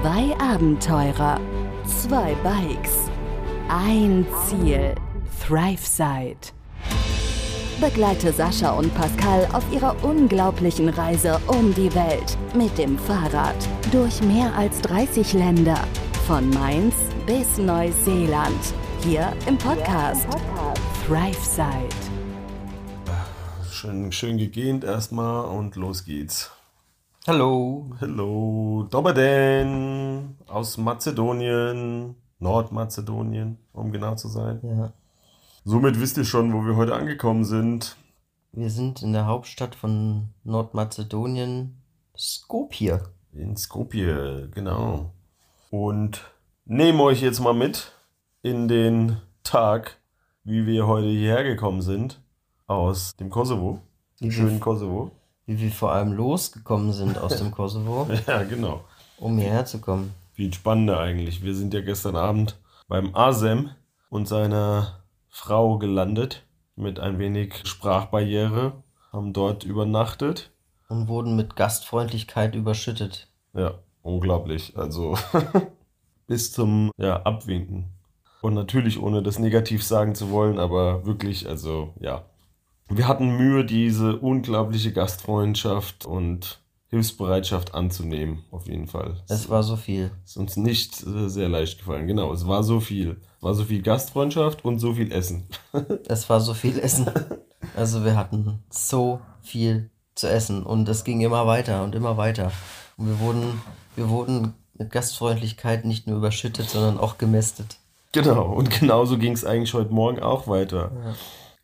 Zwei Abenteurer, zwei Bikes, ein Ziel. ThriveSide. Begleite Sascha und Pascal auf ihrer unglaublichen Reise um die Welt mit dem Fahrrad durch mehr als 30 Länder. Von Mainz bis Neuseeland. Hier im Podcast ThriveSide. Schön, schön gegähnt erstmal und los geht's. Hallo. Hallo, Dobberden aus Mazedonien, Nordmazedonien, um genau zu sein. Ja. Somit wisst ihr schon, wo wir heute angekommen sind. Wir sind in der Hauptstadt von Nordmazedonien, Skopje. In Skopje, genau. Und nehmen euch jetzt mal mit in den Tag, wie wir heute hierher gekommen sind, aus dem Kosovo, dem schönen Kosovo. Wie wir vor allem losgekommen sind aus dem Kosovo, Ja, genau. um hierher zu kommen. Viel spannender eigentlich. Wir sind ja gestern Abend beim Asem und seiner Frau gelandet mit ein wenig Sprachbarriere, haben dort übernachtet. Und wurden mit Gastfreundlichkeit überschüttet. Ja, unglaublich. Also bis zum ja, Abwinken. Und natürlich ohne das negativ sagen zu wollen, aber wirklich, also ja. Wir hatten Mühe, diese unglaubliche Gastfreundschaft und Hilfsbereitschaft anzunehmen, auf jeden Fall. Es war so viel. Ist uns nicht äh, sehr leicht gefallen. Genau, es war so viel. Es war so viel Gastfreundschaft und so viel Essen. Es war so viel Essen. Also wir hatten so viel zu essen und es ging immer weiter und immer weiter. Und wir wurden, wir wurden mit Gastfreundlichkeit nicht nur überschüttet, sondern auch gemästet. Genau, und genauso ging es eigentlich heute Morgen auch weiter. Ja.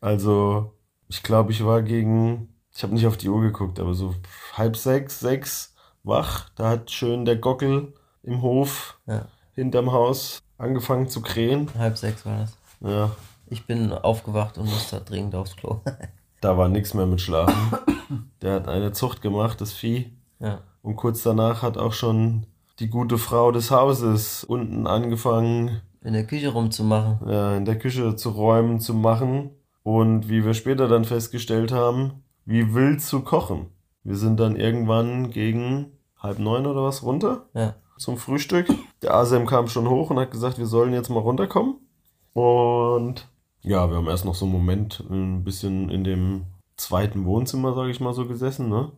Also, ich glaube, ich war gegen, ich habe nicht auf die Uhr geguckt, aber so halb sechs, sechs wach. Da hat schön der Gockel im Hof Ja. hinterm Haus angefangen zu krähen. Halb sechs war das. Ja, Ich bin aufgewacht und musste dringend aufs Klo. da war nichts mehr mit Schlafen. Der hat eine Zucht gemacht, das Vieh. ja. Und kurz danach hat auch schon die gute Frau des Hauses unten angefangen, In der Küche rumzumachen. ja, in der Küche zu räumen, zu machen. Und wie wir später dann festgestellt haben, wie wild zu kochen. Wir sind dann irgendwann gegen halb neun oder was runter Ja. zum Frühstück. Der Asem kam schon hoch und hat gesagt, wir sollen jetzt mal runterkommen. Und ja, wir haben erst noch so einen Moment ein bisschen in dem zweiten Wohnzimmer, sage ich mal so, gesessen, ne?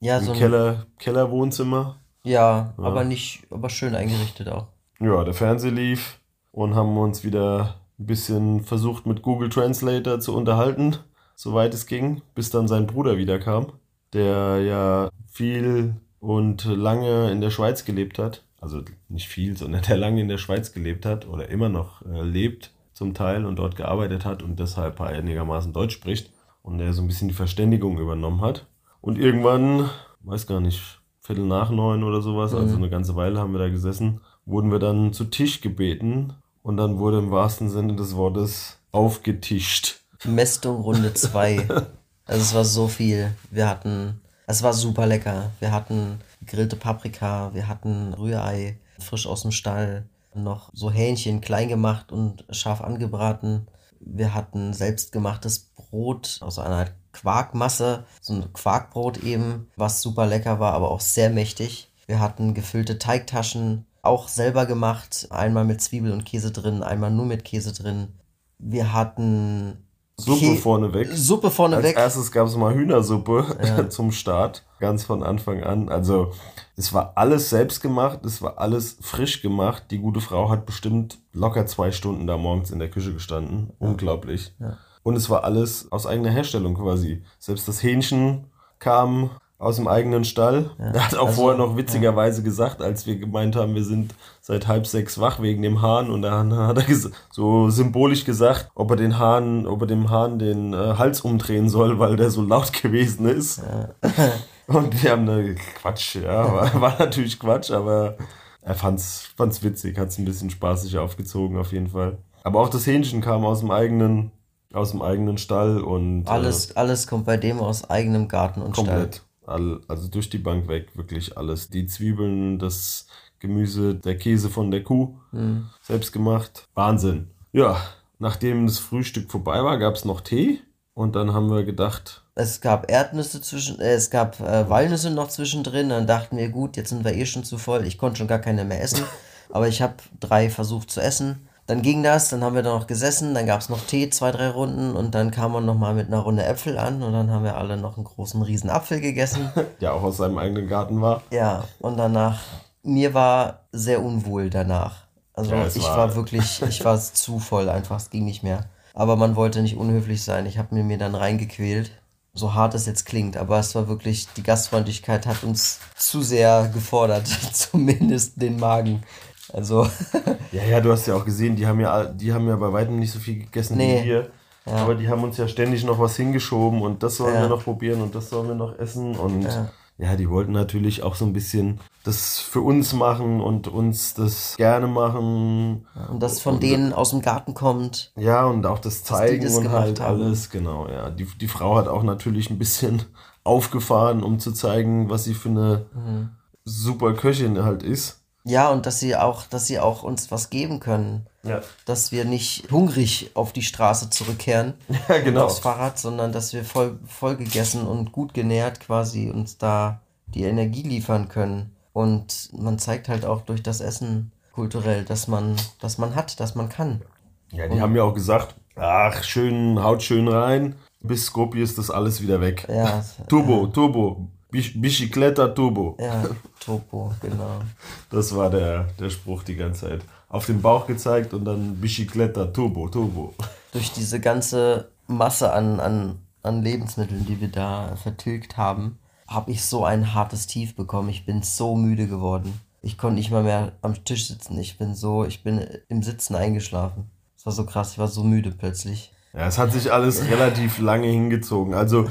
Ja, Im so ein, Keller, Kellerwohnzimmer. ja, Ja. aber nicht, aber schön eingerichtet auch. Ja, der Fernseher lief und haben uns wieder ein bisschen versucht mit Google Translator zu unterhalten, soweit es ging, bis dann sein Bruder wiederkam, der ja viel und lange in der Schweiz gelebt hat. Also nicht viel, sondern der lange in der Schweiz gelebt hat oder immer noch äh, lebt zum Teil und dort gearbeitet hat und deshalb einigermaßen Deutsch spricht und der so ein bisschen die Verständigung übernommen hat. Und irgendwann, weiß gar nicht, Viertel nach neun oder sowas, also Mhm. eine ganze Weile haben wir da gesessen, wurden wir dann zu Tisch gebeten und dann wurde im wahrsten Sinne des Wortes aufgetischt. Mästung Runde 2. Also es war so viel. Wir hatten, es war super lecker. Wir hatten gegrillte Paprika, wir hatten Rührei, frisch aus dem Stall, noch so Hähnchen klein gemacht und scharf angebraten. Wir hatten selbstgemachtes Brot aus einer Art Quarkmasse, so ein Quarkbrot eben, was super lecker war, aber auch sehr mächtig. Wir hatten gefüllte Teigtaschen, auch selber gemacht, einmal mit Zwiebel und Käse drin, einmal nur mit Käse drin. Wir hatten Suppe vorneweg. Suppe Als vorneweg. erstes gab es mal Hühnersuppe Ja. zum Start, ganz von Anfang an. Also es war alles selbst gemacht, es war alles frisch gemacht. Die gute Frau hat bestimmt locker zwei Stunden da morgens in der Küche gestanden. Unglaublich. Ja. Und es war alles aus eigener Herstellung quasi. Selbst das Hähnchen kam aus dem eigenen Stall. Ja. Er hat auch Also, vorher noch witzigerweise gesagt, als wir gemeint haben, wir sind seit halb sechs wach wegen dem Hahn. Und dann hat er so symbolisch gesagt, ob er den Hahn, ob er dem Hahn den äh, Hals umdrehen soll, weil der so laut gewesen ist. Und wir haben da Quatsch, ja, war, war natürlich Quatsch, aber er fand's, fand's witzig, hat's ein bisschen spaßig aufgezogen auf jeden Fall. Aber auch das Hähnchen kam aus dem eigenen, aus dem eigenen Stall und äh, Alles, alles kommt bei dem aus eigenem Garten und Stall. All, also durch die Bank weg, wirklich alles. Die Zwiebeln, das Gemüse, der Käse von der Kuh, Hm. selbst gemacht. Wahnsinn. Ja, nachdem das Frühstück vorbei war, gab's noch Tee und dann haben wir gedacht, es gab Erdnüsse zwischen, äh, es gab äh, Walnüsse noch zwischendrin. Dann dachten wir, gut, jetzt sind wir eh schon zu voll. Ich konnte schon gar keine mehr essen. Aber ich habe drei versucht zu essen. Dann ging das, dann haben wir da noch gesessen, dann gab es noch Tee, zwei, drei Runden und dann kam man nochmal mit einer Runde Äpfel an und dann haben wir alle noch einen großen riesen Apfel gegessen. Der auch aus seinem eigenen Garten war. Ja, und danach, mir war sehr unwohl danach. Also Ja, ich war- war wirklich, ich war zu voll einfach, es ging nicht mehr. Aber man wollte nicht unhöflich sein, ich habe mir mir dann reingequält. So hart es jetzt klingt, aber es war wirklich, die Gastfreundlichkeit hat uns zu sehr gefordert, zumindest den Magen. Also, Ja, ja, du hast ja auch gesehen, die haben ja, die haben ja bei weitem nicht so viel gegessen Nee. wie wir. Aber die haben uns ja ständig noch was hingeschoben und das sollen Ja. wir noch probieren und das sollen wir noch essen. Und ja. Ja. die wollten natürlich auch so ein bisschen das für uns machen und uns das gerne machen. und das von denen aus dem Garten kommt. Ja, und auch das zeigen das und halt haben. alles, genau, ja. Die, die Frau hat auch natürlich ein bisschen aufgefahren, um zu zeigen, was sie für eine Mhm. super Köchin halt ist. Ja, und dass sie auch, dass sie auch uns was geben können. Ja, Dass wir nicht hungrig auf die Straße zurückkehren. ja genau. aufs Fahrrad, sondern dass wir voll, voll gegessen und gut genährt quasi uns da die Energie liefern können. Und man zeigt halt auch durch das Essen kulturell, dass man, dass man hat, dass man kann. Ja, die haben ja auch gesagt, ach, schön, haut schön rein. Bis Skopje ist das alles wieder weg. Ja, Turbo, Turbo, Bisch- Bicicleta Turbo. ja, Topo, genau. Das war der, der Spruch die ganze Zeit. Auf den Bauch gezeigt und dann Bicicleta Turbo, Turbo. Durch diese ganze Masse an, an, an Lebensmitteln, die wir da vertilgt haben, habe ich so ein hartes Tief bekommen. Ich bin so müde geworden. Ich konnte nicht mal mehr am Tisch sitzen. Ich bin so, ich bin im Sitzen eingeschlafen. Es war so krass, ich war so müde plötzlich. Ja, es hat sich alles relativ lange hingezogen. Also,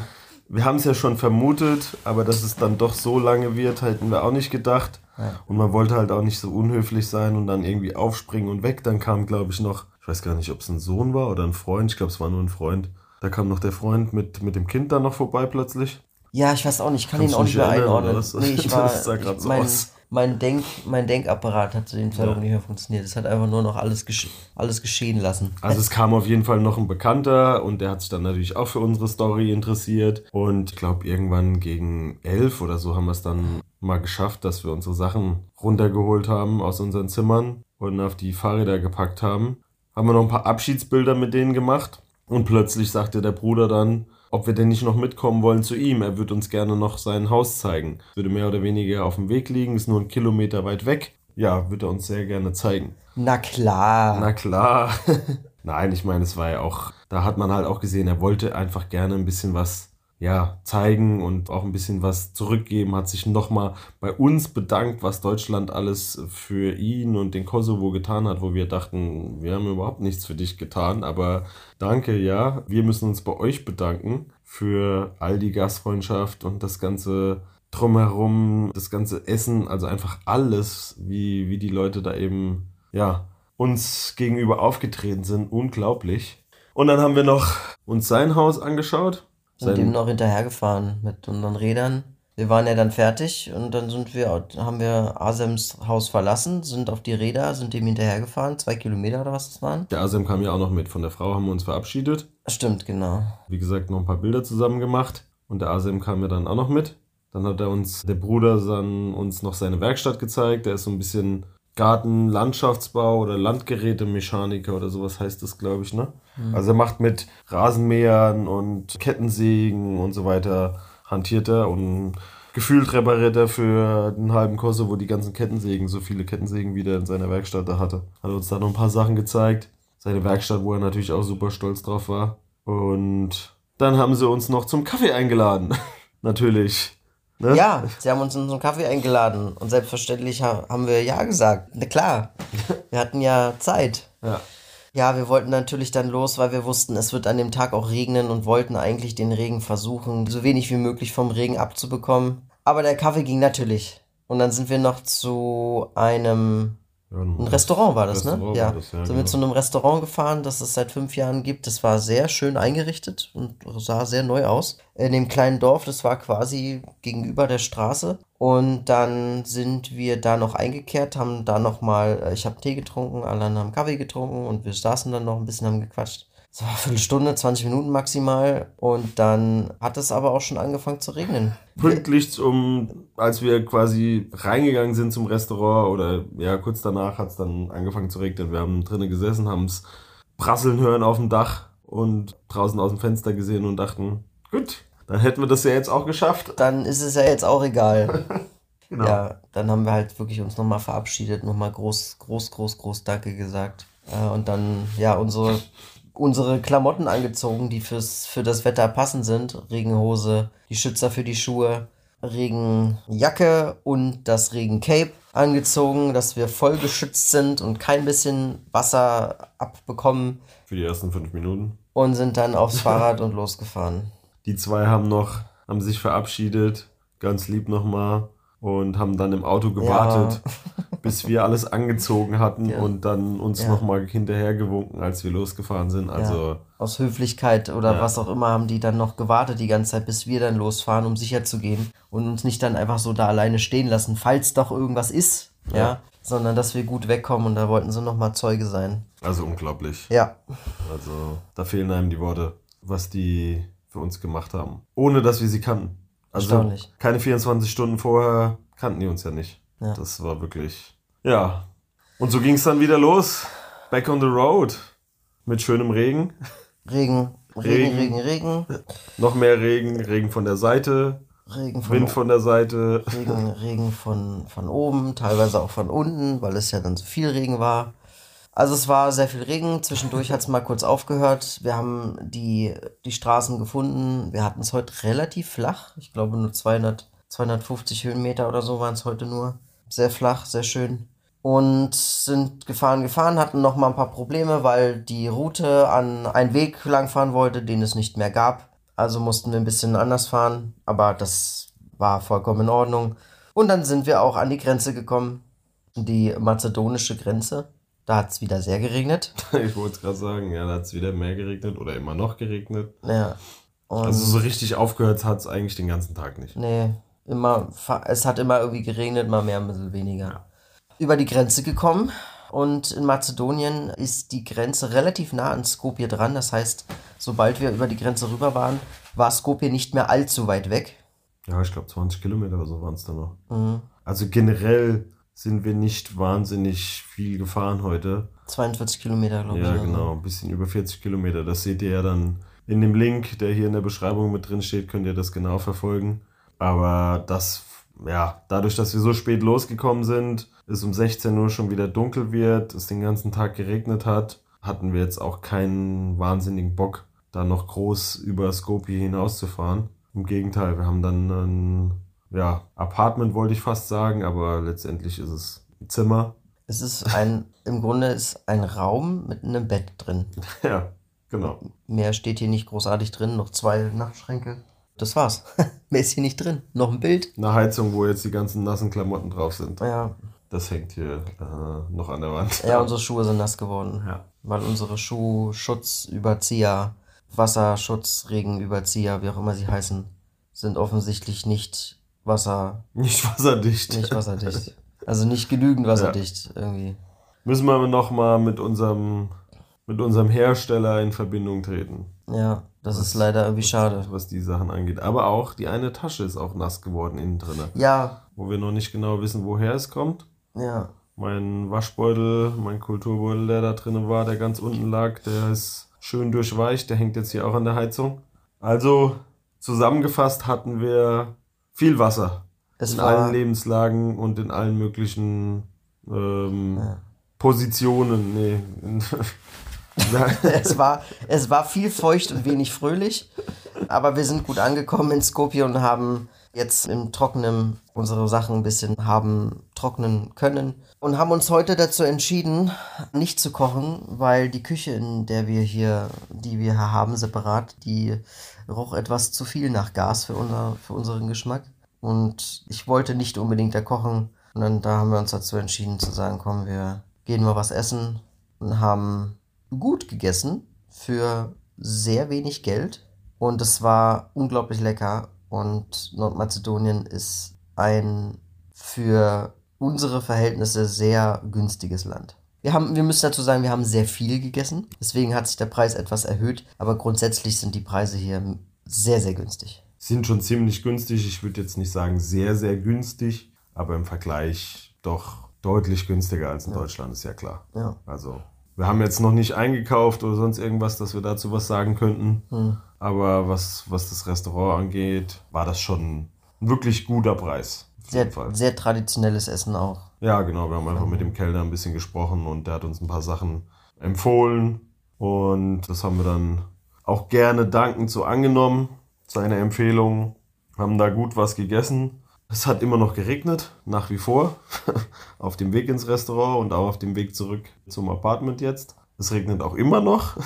wir haben es ja schon vermutet, aber dass es dann doch so lange wird, hätten wir auch nicht gedacht. Und man wollte halt auch nicht so unhöflich sein und dann irgendwie aufspringen und weg. Dann kam, glaube ich, noch, ich weiß gar nicht, ob es ein Sohn war oder ein Freund. Ich glaube, es war nur ein Freund. Da kam noch der Freund mit, mit dem Kind dann noch vorbei plötzlich. Ja, ich weiß auch nicht, ich kann Kannst ihn auch nicht mehr einordnen. was? Nee, ich Das war, sah grad ich, so mein, aus. Mein, Denk, mein Denkapparat hat zu dem Zeitpunkt nicht mehr funktioniert. Es hat einfach nur noch alles, gesch alles geschehen lassen. Also es kam auf jeden Fall noch ein Bekannter und der hat sich dann natürlich auch für unsere Story interessiert. Und ich glaube, irgendwann gegen elf oder so haben wir es dann mal geschafft, dass wir unsere Sachen runtergeholt haben aus unseren Zimmern und auf die Fahrräder gepackt haben. Haben wir noch ein paar Abschiedsbilder mit denen gemacht. Und plötzlich sagte der Bruder dann, ob wir denn nicht noch mitkommen wollen zu ihm. Er würde uns gerne noch sein Haus zeigen. Würde mehr oder weniger auf dem Weg liegen, ist nur ein Kilometer weit weg. Ja, würde er uns sehr gerne zeigen. Na klar. Na klar. Nein, ich meine, es war ja auch, da hat man halt auch gesehen, er wollte einfach gerne ein bisschen was, ja, zeigen und auch ein bisschen was zurückgeben, hat sich nochmal bei uns bedankt, was Deutschland alles für ihn und den Kosovo getan hat, wo wir dachten, wir haben überhaupt nichts für dich getan, aber danke, ja, wir müssen uns bei euch bedanken für all die Gastfreundschaft und das ganze drumherum, das ganze Essen, also einfach alles, wie, wie die Leute da eben, ja, uns gegenüber aufgetreten sind. Unglaublich. Und dann haben wir noch uns sein Haus angeschaut. Sind dem noch hinterhergefahren mit unseren Rädern. Wir waren ja dann fertig und dann sind wir, haben wir Asems Haus verlassen, sind auf die Räder, sind dem hinterhergefahren, zwei Kilometer oder was das waren. der Asem kam ja auch noch mit. Von der Frau haben wir uns verabschiedet. Stimmt, genau. Wie gesagt, noch ein paar Bilder zusammen gemacht. Und der Asem kam ja dann auch noch mit. Dann hat er uns, der Bruder, dann uns noch seine Werkstatt gezeigt. Der ist so ein bisschen Garten, Landschaftsbau oder Landgerätemechaniker oder sowas heißt das, glaube ich, ne? Also er macht mit Rasenmähern und Kettensägen und so weiter, hantiert er und gefühlt repariert er für den halben Kosovo die ganzen Kettensägen, so viele Kettensägen, wie der in seiner Werkstatt da hatte. Hat uns da noch ein paar Sachen gezeigt. Seine Werkstatt, wo er natürlich auch super stolz drauf war. Und dann haben sie uns noch zum Kaffee eingeladen. natürlich. Ne? Ja, sie haben uns in so einen Kaffee eingeladen und selbstverständlich ha haben wir ja gesagt. Na klar, wir hatten ja Zeit. Ja. Ja, wir wollten natürlich dann los, weil wir wussten, es wird an dem Tag auch regnen und wollten eigentlich den Regen versuchen, so wenig wie möglich vom Regen abzubekommen. Aber der Kaffee ging natürlich. Und dann sind wir noch zu einem ein Restaurant war das, Restaurant ne? war Ja. das, ja, Sind wir genau. zu einem Restaurant gefahren, das es seit fünf Jahren gibt. Das war sehr schön eingerichtet und sah sehr neu aus. In dem kleinen Dorf, das war quasi gegenüber der Straße. Und dann sind wir da noch eingekehrt, haben da noch mal, äh, ich habe Tee getrunken, alle anderen haben Kaffee getrunken und wir saßen dann noch ein bisschen, haben gequatscht. So eine Viertelstunde, 20 Minuten maximal. Und dann hat es aber auch schon angefangen zu regnen. Pünktlich zum, als wir quasi reingegangen sind zum Restaurant oder ja, kurz danach hat es dann angefangen zu regnen. Wir haben drinnen gesessen, haben es prasseln hören auf dem Dach und draußen aus dem Fenster gesehen und dachten, gut, dann hätten wir das ja jetzt auch geschafft. Dann ist es ja jetzt auch egal. Genau. Ja, dann haben wir halt wirklich uns nochmal verabschiedet, nochmal groß, groß, groß, groß Danke gesagt. Äh, und dann, ja, unsere, unsere Klamotten angezogen, die fürs, für das Wetter passend sind. Regenhose, die Schützer für die Schuhe, Regenjacke und das Regencape angezogen, dass wir voll geschützt sind und kein bisschen Wasser abbekommen Für die ersten fünf Minuten. und sind dann aufs Fahrrad und losgefahren. Die zwei haben noch, haben sich verabschiedet, ganz lieb nochmal und haben dann im Auto gewartet, bis wir alles angezogen hatten Ja. und dann uns Ja. nochmal hinterhergewunken, als wir losgefahren sind. Also Aus Höflichkeit oder Ja. was auch immer haben die dann noch gewartet die ganze Zeit, bis wir dann losfahren, um sicher zu gehen und uns nicht dann einfach so da alleine stehen lassen, falls doch irgendwas ist, ja, Ja. sondern dass wir gut wegkommen und da wollten sie nochmal Zeuge sein. Also unglaublich. Ja, Also da fehlen einem die Worte, was die für uns gemacht haben. Ohne dass wir sie kannten. Also keine 24 Stunden vorher kannten die uns ja nicht. Ja. Das war wirklich. Ja. Und so ging es dann wieder los. Back on the road. Mit schönem Regen. Regen, Regen, Regen. Regen, Regen, Noch mehr Regen. Regen von der Seite. Regen von, Wind von der Seite. Regen, Regen von, von oben, teilweise auch von unten, weil es ja dann so viel Regen war. Also es war sehr viel Regen, zwischendurch hat es mal kurz aufgehört. Wir haben die, die Straßen gefunden. Wir hatten es heute relativ flach. Ich glaube nur 200, 250 Höhenmeter oder so waren es heute nur. Sehr flach, sehr schön. Und sind gefahren, gefahren, hatten noch mal ein paar Probleme, weil die Route an einen Weg langfahren wollte, den es nicht mehr gab. Also mussten wir ein bisschen anders fahren, aber das war vollkommen in Ordnung. Und dann sind wir auch an die Grenze gekommen, die mazedonische Grenze. Da hat es wieder sehr geregnet. Ich wollte es gerade sagen, ja, da hat es wieder mehr geregnet oder immer noch geregnet. Ja. Und Also so richtig aufgehört hat es eigentlich den ganzen Tag nicht. nee, immer, es hat immer irgendwie geregnet, mal mehr, ein bisschen weniger. Über die Grenze gekommen. Und in Mazedonien ist die Grenze relativ nah an Skopje dran. Das heißt, sobald wir über die Grenze rüber waren, war Skopje nicht mehr allzu weit weg. Ja, ich glaube 20 Kilometer oder so waren es dann noch. Mhm. Also generell sind wir nicht wahnsinnig viel gefahren heute. 42 Kilometer, glaube ich. Ja, oder so. genau, ein bisschen über 40 Kilometer. Das seht ihr ja dann in dem Link, der hier in der Beschreibung mit drin steht, könnt ihr das genau verfolgen. Aber das, ja, dadurch, dass wir so spät losgekommen sind, es um 16 Uhr schon wieder dunkel wird, es den ganzen Tag geregnet hat, hatten wir jetzt auch keinen wahnsinnigen Bock, da noch groß über Skopje hinauszufahren. Im Gegenteil, wir haben dann ein, ja, Apartment wollte ich fast sagen, aber letztendlich ist es ein Zimmer. Es ist ein, im Grunde ist ein Raum mit einem Bett drin. Ja, genau. Mehr steht hier nicht großartig drin, noch zwei Nachtschränke. Das war's. Mehr ist hier nicht drin. Noch ein Bild. Eine Heizung, wo jetzt die ganzen nassen Klamotten drauf sind. Ja, Das hängt hier äh, noch an der Wand. ja unsere Schuhe sind nass geworden. Ja. Weil unsere Schuhschutzüberzieher, Wasserschutzregenüberzieher, wie auch immer sie heißen, sind offensichtlich nicht Wasser, Nicht wasserdicht. nicht wasserdicht. Also nicht genügend wasserdicht irgendwie. Müssen wir nochmal mit unserem, mit unserem Hersteller in Verbindung treten, Ja, das ist leider irgendwie schade. was die Sachen angeht. Aber auch die eine Tasche ist auch nass geworden innen drin, Ja, wo wir noch nicht genau wissen, woher es kommt. ja. Mein Waschbeutel, mein Kulturbeutel, der da drin war, der ganz unten lag, der ist schön durchweicht. Der hängt jetzt hier auch an der Heizung. Also zusammengefasst hatten wir viel Wasser. Es in allen Lebenslagen und in allen möglichen ähm, Ja. Positionen. Nee. es, war, es war viel feucht und wenig fröhlich, aber wir sind gut angekommen in Skopje und haben jetzt im Trockenen unsere Sachen ein bisschen haben trocknen können und haben uns heute dazu entschieden, nicht zu kochen, weil die Küche, in der wir hier, die wir hier haben, separat, die roch etwas zu viel nach Gas für, unser, für unseren Geschmack. Und ich wollte nicht unbedingt da kochen. Und dann da haben wir uns dazu entschieden zu sagen, komm, wir gehen mal was essen und haben gut gegessen für sehr wenig Geld. Und es war unglaublich lecker. Und Nordmazedonien ist ein für unsere Verhältnisse sehr günstiges Land. Wir, haben, wir müssen dazu sagen, wir haben sehr viel gegessen. Deswegen hat sich der Preis etwas erhöht. Aber grundsätzlich sind die Preise hier sehr, sehr günstig. Sind schon ziemlich günstig. Ich würde jetzt nicht sagen sehr, sehr günstig, aber im Vergleich doch deutlich günstiger als in ja. Deutschland, ist ja klar. Ja. Also, wir haben jetzt noch nicht eingekauft oder sonst irgendwas, dass wir dazu was sagen könnten. Hm. Aber was, was das Restaurant angeht, war das schon ein wirklich guter Preis. Sehr, sehr traditionelles Essen auch. Ja, genau. Wir haben einfach mit dem Kellner ein bisschen gesprochen und der hat uns ein paar Sachen empfohlen. Und das haben wir dann auch gerne dankend so angenommen. Seine Empfehlung. Haben da gut was gegessen. Es hat immer noch geregnet, nach wie vor. auf dem Weg ins Restaurant und auch auf dem Weg zurück zum Apartment jetzt. Es regnet auch immer noch,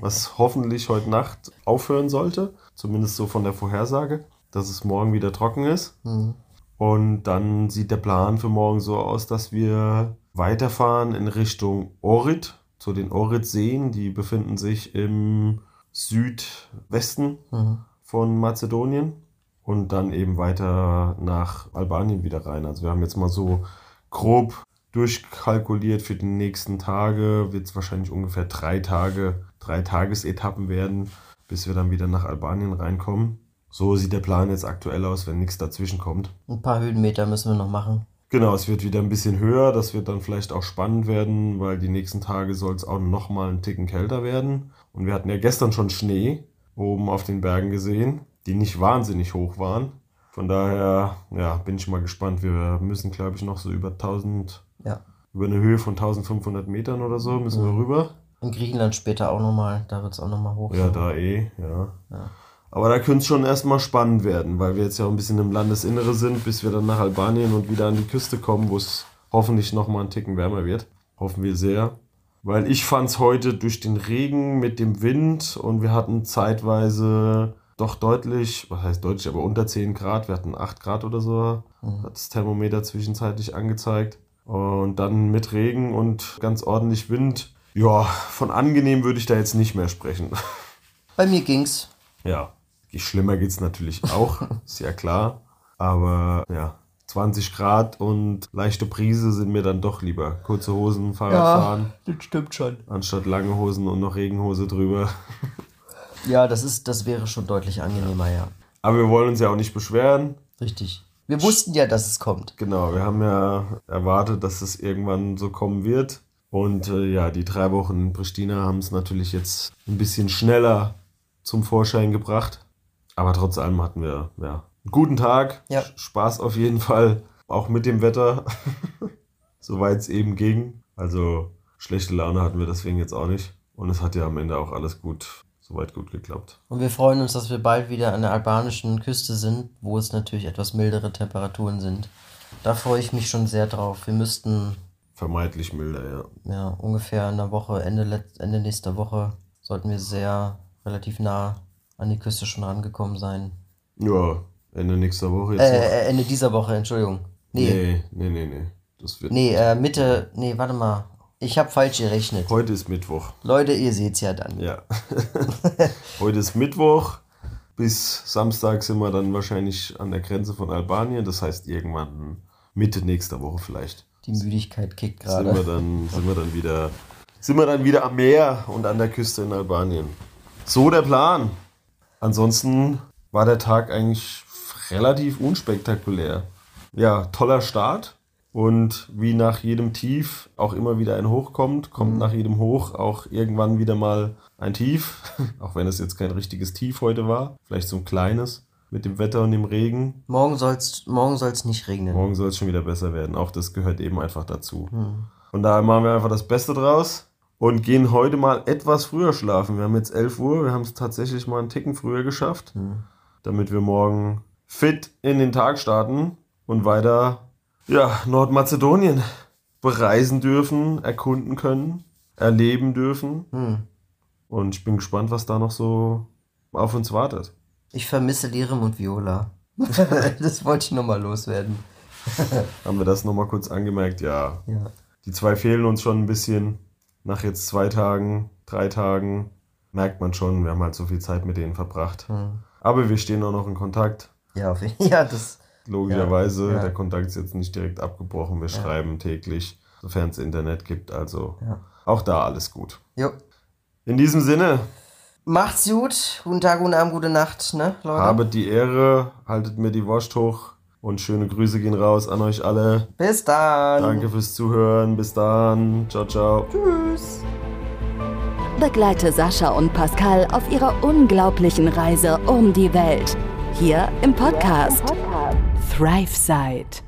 was hoffentlich heute Nacht aufhören sollte. Zumindest so von der Vorhersage, dass es morgen wieder trocken ist. Mhm. Und dann sieht der Plan für morgen so aus, dass wir weiterfahren in Richtung Orit, zu den Orit-Seen. Die befinden sich im Südwesten mhm. von Mazedonien. Und dann eben weiter nach Albanien wieder rein. Also wir haben jetzt mal so grob durchkalkuliert für die nächsten Tage. Wird es wahrscheinlich ungefähr drei Tage, drei Tagesetappen werden, bis wir dann wieder nach Albanien reinkommen. So sieht der Plan jetzt aktuell aus, wenn nichts dazwischen kommt. Ein paar Höhenmeter müssen wir noch machen. Genau, es wird wieder ein bisschen höher. Das wird dann vielleicht auch spannend werden, weil die nächsten Tage soll es auch noch mal einen Ticken kälter werden. Und wir hatten ja gestern schon Schnee oben auf den Bergen gesehen, die nicht wahnsinnig hoch waren. Von daher, ja, bin ich mal gespannt. Wir müssen, glaube ich, noch so über 1000, ja. über eine Höhe von 1500 Metern oder so müssen mhm. wir rüber. In Griechenland später auch nochmal, da wird es auch nochmal hoch. Ja, da eh, ja. ja. Aber da könnte es schon erstmal spannend werden, weil wir jetzt ja auch ein bisschen im Landesinnere sind, bis wir dann nach Albanien und wieder an die Küste kommen, wo es hoffentlich nochmal einen Ticken wärmer wird. Hoffen wir sehr. Weil ich fand es heute durch den Regen mit dem Wind und wir hatten zeitweise doch deutlich, was heißt deutlich, aber unter 10 Grad. Wir hatten 8 Grad oder so, mhm. hat das Thermometer zwischenzeitlich angezeigt. Und dann mit Regen und ganz ordentlich Wind. Ja, von angenehm würde ich da jetzt nicht mehr sprechen. Bei mir ging's. Ja. Schlimmer geht es natürlich auch, ist ja klar. Aber ja, 20 Grad und leichte Brise sind mir dann doch lieber. Kurze Hosen, Fahrradfahren. Ja, das stimmt schon. Anstatt lange Hosen und noch Regenhose drüber. Ja, das, ist, das wäre schon deutlich angenehmer, ja. Aber wir wollen uns ja auch nicht beschweren. Richtig. Wir wussten ja, dass es kommt. Genau, wir haben ja erwartet, dass es irgendwann so kommen wird. Und äh, ja, die drei Wochen in Pristina haben es natürlich jetzt ein bisschen schneller zum Vorschein gebracht. Aber trotz allem hatten wir ja, einen guten Tag. Ja. Spaß auf jeden Fall. Auch mit dem Wetter. Soweit es eben ging. Also schlechte Laune hatten wir deswegen jetzt auch nicht. Und es hat ja am Ende auch alles gut, soweit gut geklappt. Und wir freuen uns, dass wir bald wieder an der albanischen Küste sind, wo es natürlich etwas mildere Temperaturen sind. Da freue ich mich schon sehr drauf. Wir müssten. Vermeintlich milder, ja. Ja, ungefähr in der Woche, Ende, Ende nächster Woche, sollten wir sehr relativ nah an die Küste schon rangekommen sein. Ja, Ende nächster Woche jetzt. Äh, äh, Ende dieser Woche, Entschuldigung. Nee, nee, nee, nee. nee. Das wird nee, äh, Mitte, nee, warte mal. Ich habe falsch gerechnet. Heute ist Mittwoch. Leute, ihr seht's ja dann. Ja. Heute ist Mittwoch. Bis Samstag sind wir dann wahrscheinlich an der Grenze von Albanien. Das heißt irgendwann Mitte nächster Woche vielleicht. Die Müdigkeit kickt gerade. Sind wir dann, sind wir dann wieder, sind wir dann wieder am Meer und an der Küste in Albanien. So der Plan. Ansonsten war der Tag eigentlich relativ unspektakulär. Ja, toller Start. Und wie nach jedem Tief auch immer wieder ein Hoch kommt, kommt mhm. nach jedem Hoch auch irgendwann wieder mal ein Tief. auch wenn es jetzt kein richtiges Tief heute war. Vielleicht so ein kleines mit dem Wetter und dem Regen. Morgen soll es morgen soll's nicht regnen. Morgen soll es schon wieder besser werden. Auch das gehört eben einfach dazu. Mhm. Von daher machen wir einfach das Beste draus und gehen heute mal etwas früher schlafen. Wir haben jetzt 11 Uhr, wir haben es tatsächlich mal einen Ticken früher geschafft, mhm. damit wir morgen fit in den Tag starten und weiter ja, Nordmazedonien bereisen dürfen, erkunden können, erleben dürfen. Mhm. Und ich bin gespannt, was da noch so auf uns wartet. Ich vermisse Lirim und Viola. das wollte ich nochmal loswerden. haben wir das nochmal kurz angemerkt? Ja. ja. Die zwei fehlen uns schon ein bisschen nach jetzt zwei Tagen, drei Tagen, merkt man schon, wir haben halt so viel Zeit mit denen verbracht. Mhm. Aber wir stehen auch noch in Kontakt. Ja, ja das. Logischerweise, ja, der Kontakt ist jetzt nicht direkt abgebrochen. Wir schreiben täglich. sofern es Internet gibt. Also auch da alles gut. Jo. In diesem Sinne, Macht's gut. Guten Tag, guten Abend, gute Nacht, ne, Leute? habet die Ehre, haltet mir die Wurst hoch und schöne Grüße gehen raus an euch alle. Bis dann. Danke fürs Zuhören. Bis dann. Ciao, ciao. Tschüss. Begleite Sascha und Pascal auf ihrer unglaublichen Reise um die Welt. Hier im Podcast ThriveSide.